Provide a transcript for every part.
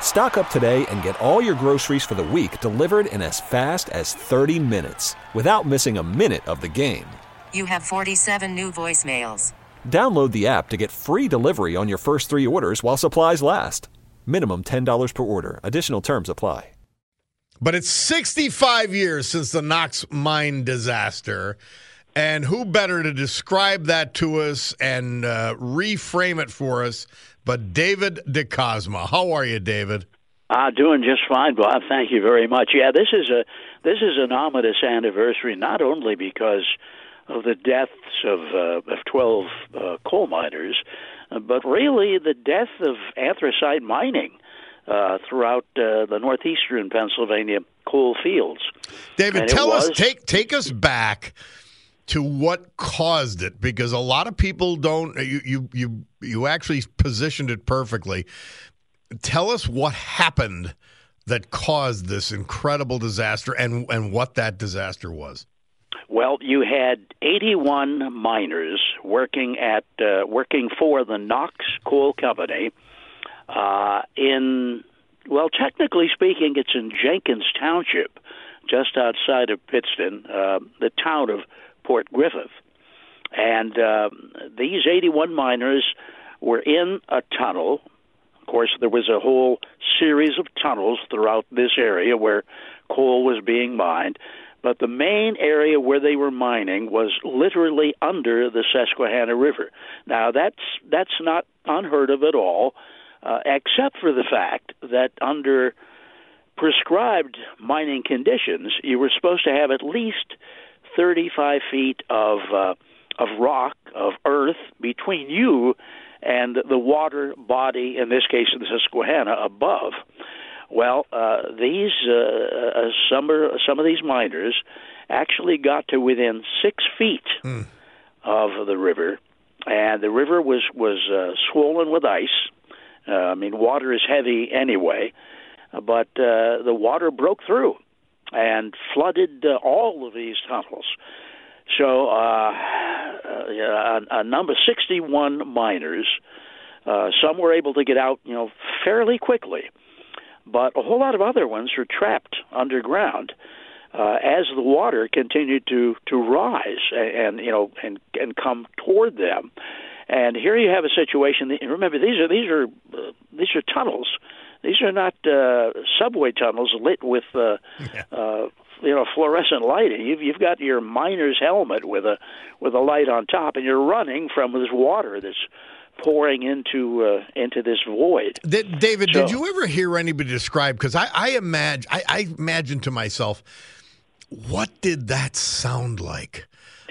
Stock up today and get all your groceries for the week delivered in as fast as 30 minutes without missing a minute of the game. You have 47 new voicemails. Download the app to get free delivery on your first three orders while supplies last. Minimum $10 per order. Additional terms apply. But it's 65 years since the Knox mine disaster. And who better to describe that to us and uh, reframe it for us but David DeCosmo. How are you, David? Uh, doing just fine, Bob. Thank you very much. Yeah, this is a this is an ominous anniversary, not only because of the deaths of uh, of twelve uh, coal miners, uh, but really the death of anthracite mining uh, throughout uh, the northeastern Pennsylvania coal fields. David, And tell us take take us back to what caused it because a lot of people don't you you you you actually positioned it perfectly. Tell us what happened that caused this incredible disaster and and what that disaster was. Well, you had 81 miners working at uh, working for the Knox Coal Company uh, in well, technically speaking, it's in Jenkins Township, just outside of Pittston, uh, the town of Port Griffith, and um, these 81 miners were in a tunnel. Of course, there was a whole series of tunnels throughout this area where coal was being mined. But the main area where they were mining was literally under the Susquehanna River. Now that's that's not unheard of at all, uh, except for the fact that under prescribed mining conditions, you were supposed to have at least 35 feet of uh, of rock of earth between you and the water body, in this case, the Susquehanna above. Well, uh, these uh, uh, some are, some of these miners actually got to within six feet of the river, and the river was was uh, swollen with ice. Uh, I mean, water is heavy anyway, but uh, the water broke through and flooded uh, all of these tunnels. So, uh, uh, a, a number 61 miners. Uh, some were able to get out, you know, fairly quickly, but a whole lot of other ones were trapped underground uh, as the water continued to to rise and, and you know and and come toward them. And here you have a situation. That, remember, these are these are uh, these are tunnels. These are not uh, subway tunnels lit with uh, uh, you know fluorescent lighting. You've you've got your miner's helmet with a with a light on top, and you're running from this water that's pouring into uh, into this void. Did, David, So- did you ever hear anybody describe? Because I, I imagine, I, I imagine to myself, what did that sound like?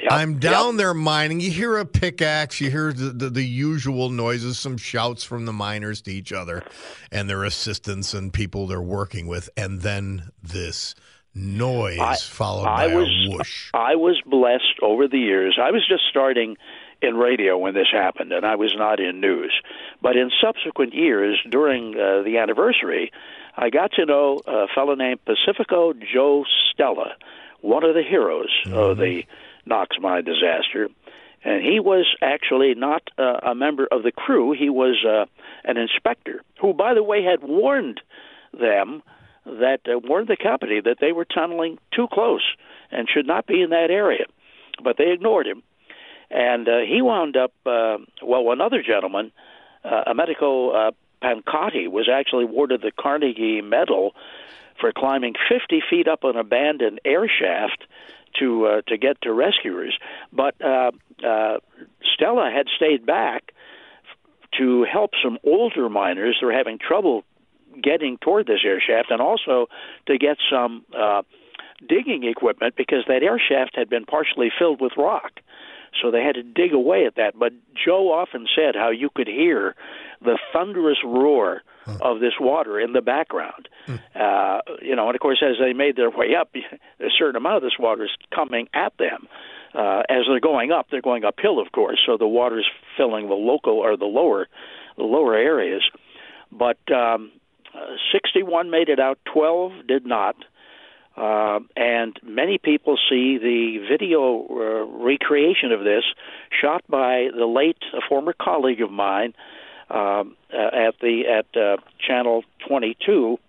Yep, I'm down yep. there mining. You hear a pickaxe. You hear the, the, the usual noises, some shouts from the miners to each other and their assistants and people they're working with, and then this noise I- followed I by was a whoosh. I was blessed over the years. I was just starting in radio when this happened, and I was not in news. But in subsequent years, during uh, the anniversary, I got to know a fellow named Pacifico Joe Stella, one of the heroes of the Knox mine disaster. And he was actually not uh, a member of the crew. He was uh, an inspector who, by the way, had warned them that uh, warned the company that they were tunneling too close and should not be in that area. But they ignored him. And uh, he wound up, uh, well, another gentleman, uh, Americo uh, Pancotti, was actually awarded the Carnegie Medal for climbing 50 feet up an abandoned air shaft to uh, to get to rescuers. But uh, uh, Stella had stayed back to help some older miners that were having trouble getting toward this air shaft, and also to get some uh, digging equipment because that air shaft had been partially filled with rock. So they had to dig away at that. But Joe often said how you could hear the thunderous roar of this water in the background. Uh, you know, and of course, as they made their way up, a certain amount of this water is coming at them. Uh, as they're going up, they're going uphill, of course, so the water's filling the local or the lower, the lower areas. But um, uh, 61 made it out, 12 did not. Uh, and many people see the video uh, recreation of this shot by the late a former colleague of mine um, uh, at the at uh, Channel 22.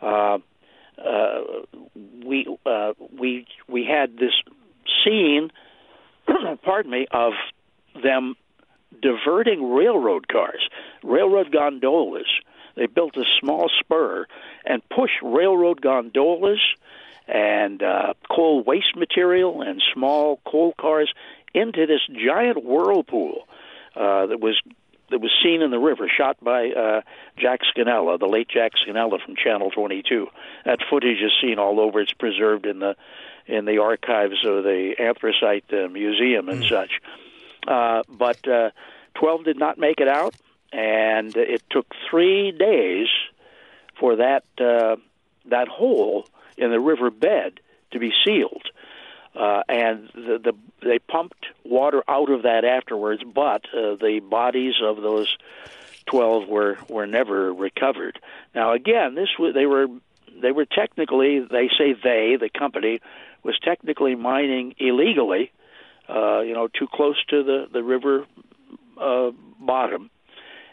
Uh, we we we had this scene, pardon me, of them diverting railroad cars, railroad gondolas. They built a small spur and pushed railroad gondolas and uh, coal waste material and small coal cars into this giant whirlpool uh, that was that was seen in the river, shot by uh, Jack Scannella, the late Jack Scannella from Channel 22. That footage is seen all over. It's preserved in the in the archives of the Anthracite uh, Museum and such. Uh, but uh, 12 did not make it out, and it took three days for that uh, that hole in the river bed to be sealed. Uh, and the, the they pumped water out of that afterwards, but uh, the bodies of those twelve were were never recovered. Now, again, this was, they were they were technically they say they the company was technically mining illegally, uh, you know, too close to the the river uh, bottom.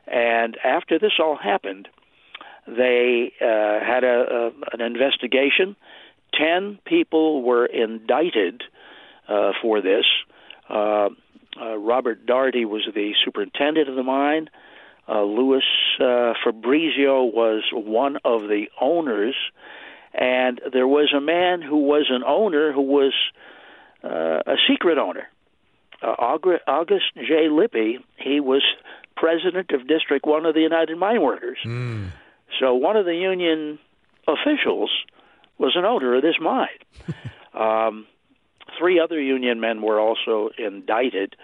And after this all happened, they uh, had a, a, an investigation. Ten people were indicted uh, for this. Uh, uh, Robert Dougherty was the superintendent of the mine. Uh, Louis uh, Fabrizio was one of the owners, and there was a man who was an owner who was uh, a secret owner. Uh, August J. Lippi, he was president of District 1 of the United Mine Workers. Mm. So one of the union officials was an owner of this mine. um, three other union men were also indicted.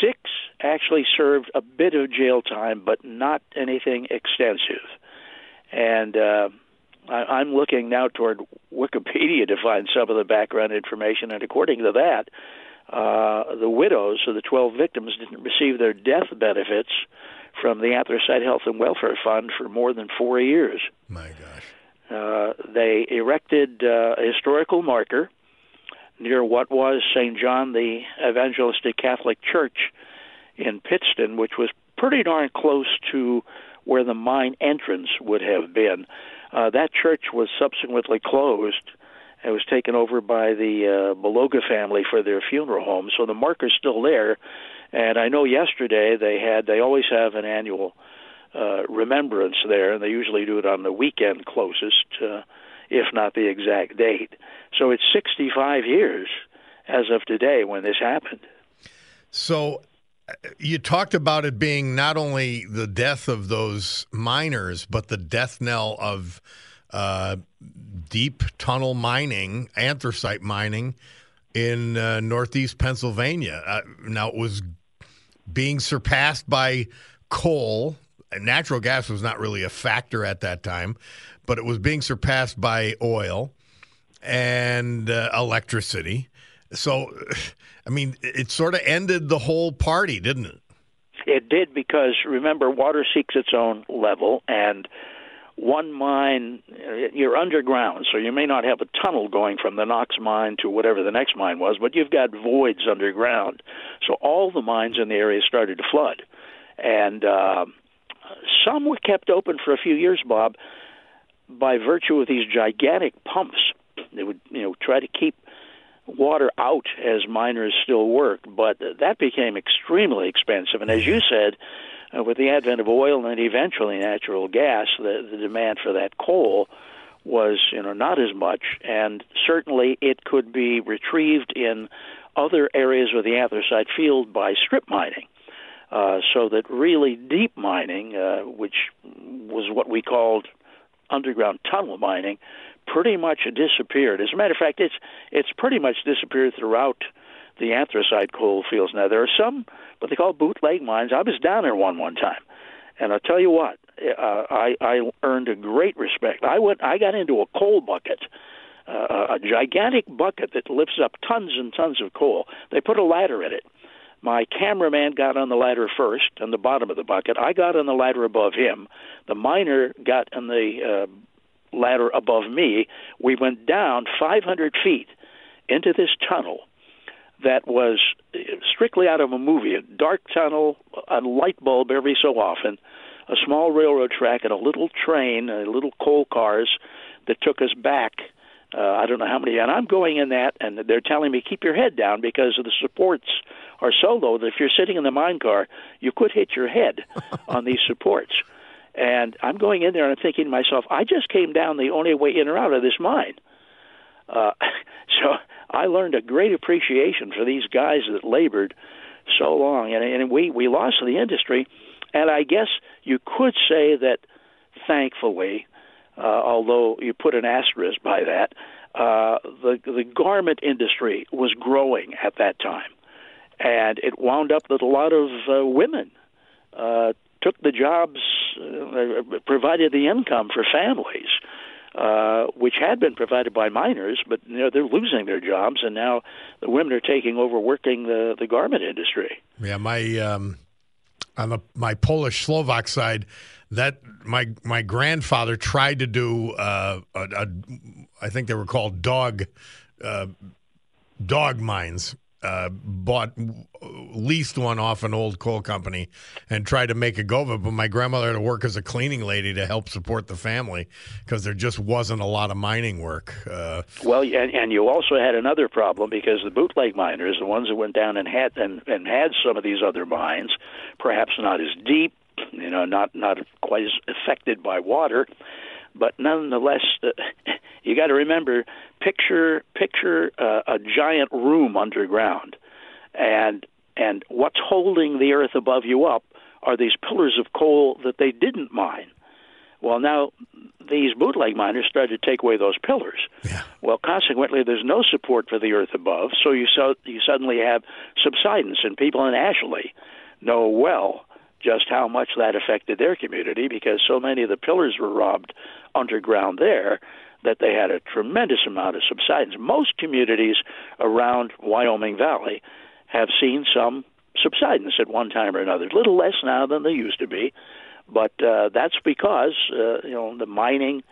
Six actually served a bit of jail time, but not anything extensive. And uh, I, I'm looking now toward Wikipedia to find some of the background information, and according to that, uh, the widows of the 12 victims didn't receive their death benefits from the Anthracite Health and Welfare Fund for more than four years. My gosh. Uh, they erected uh, a historical marker near what was St. John the Evangelistic Catholic Church in Pittston, which was pretty darn close to where the mine entrance would have been. Uh, that church was subsequently closed. It was taken over by the uh, Baloga family for their funeral home, so the marker's still there. And I know yesterday they had, they always have an annual remembrance there, and they usually do it on the weekend closest, uh, if not the exact date. So it's 65 years as of today when this happened. So uh, you talked about it being not only the death of those miners, but the death knell of uh, deep tunnel mining, anthracite mining in uh, northeast Pennsylvania. Uh, now it was being surpassed by coal. Natural gas was not really a factor at that time, but it was being surpassed by oil and uh, electricity. So, I mean, it sort of ended the whole party, didn't it? It did because remember, water seeks its own level, and one mine, you're underground, so you may not have a tunnel going from the Knox mine to whatever the next mine was, but you've got voids underground. So all the mines in the area started to flood. And uh, some were kept open for a few years, Bob, by virtue of these gigantic pumps. They would, you know, try to keep water out as miners still worked, but that became extremely expensive. And as you said, uh, with the advent of oil and eventually natural gas, the, the demand for that coal was you know not as much, and certainly it could be retrieved in other areas of the anthracite field by strip mining. Uh, so that really deep mining, uh, which was what we called underground tunnel mining pretty much disappeared. As a matter of fact, it's it's pretty much disappeared throughout the anthracite coal fields. Now there are some what they call bootleg mines. I was down there one one time, and I'll tell you what, uh, I I earned a great respect. I went I got into a coal bucket. Uh, a gigantic bucket that lifts up tons and tons of coal. They put a ladder in it. My cameraman got on the ladder first, on the bottom of the bucket. I got on the ladder above him. The miner got on the uh, ladder above me. We went down 500 feet into this tunnel that was strictly out of a movie a dark tunnel, a light bulb every so often, a small railroad track, and a little train, a little coal cars that took us back uh, I don't know how many, and I'm going in that, and they're telling me keep your head down because of the supports are so low that if you're sitting in the mine car, you could hit your head on these supports. And I'm going in there and I'm thinking to myself, I just came down the only way in or out of this mine. Uh, so I learned a great appreciation for these guys that labored so long, and, and we we lost the industry. And I guess you could say that, thankfully, uh, although you put an asterisk by that, uh, the the garment industry was growing at that time, and it wound up that a lot of uh, women uh, took the jobs, uh, provided the income for families, uh, which had been provided by miners, but you know they're losing their jobs, and now the women are taking over working the the garment industry. Yeah, my um, on the my Polish Slovak side, that my my grandfather tried to do uh, a, a, I think they were called dog uh, dog mines. Uh, bought leased one off an old coal company and tried to make a go of it. But my grandmother had to work as a cleaning lady to help support the family because there just wasn't a lot of mining work. Uh, well, and, and you also had another problem because the bootleg miners, the ones that went down and had and, and had some of these other mines, perhaps not as deep, you know, not not quite as affected by water, but nonetheless, uh, you got to remember picture picture uh, a giant room underground, and and what's holding the earth above you up are these pillars of coal that they didn't mine. Well, now these bootleg miners started to take away those pillars. Yeah. Well, consequently, there's no support for the earth above, so you so you suddenly have subsidence, and people in Ashley know well just how much that affected their community because so many of the pillars were robbed underground there that they had a tremendous amount of subsidence. Most communities around Wyoming Valley have seen some subsidence at one time or another. A little less now than they used to be, but uh, that's because uh, you know the mining,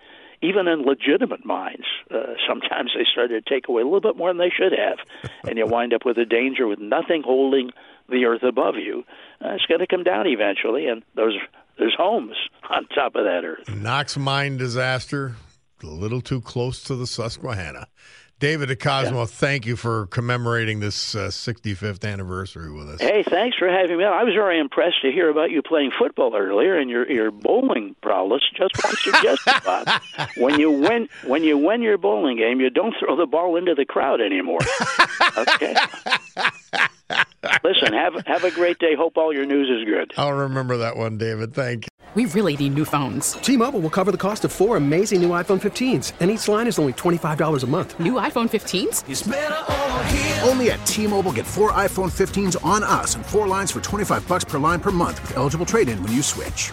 even in legitimate mines, uh, sometimes they started to take away a little bit more than they should have, and you wind up with a danger with nothing holding the earth above you. Uh, it's going to come down eventually, and those there's homes on top of that earth. Knox mine disaster, a little too close to the Susquehanna. David DeCosmo, yeah. thank you for commemorating this uh, 65th anniversary with us. Hey, thanks for having me on. I was very impressed to hear about you playing football earlier and your your bowling prowess. Just one suggestion, Bob. When you win when you win your bowling game, you don't throw the ball into the crowd anymore. Okay. Listen, have have a great day. Hope all your news is good. I'll remember that one, David. Thank you. We really need new phones. T-Mobile will cover the cost of four amazing new iPhone 15s, and each line is only $25 a month. New iPhone 15s? Only at T-Mobile get four iPhone 15s on us and four lines for 25 bucks per line per month with eligible trade-in when you switch.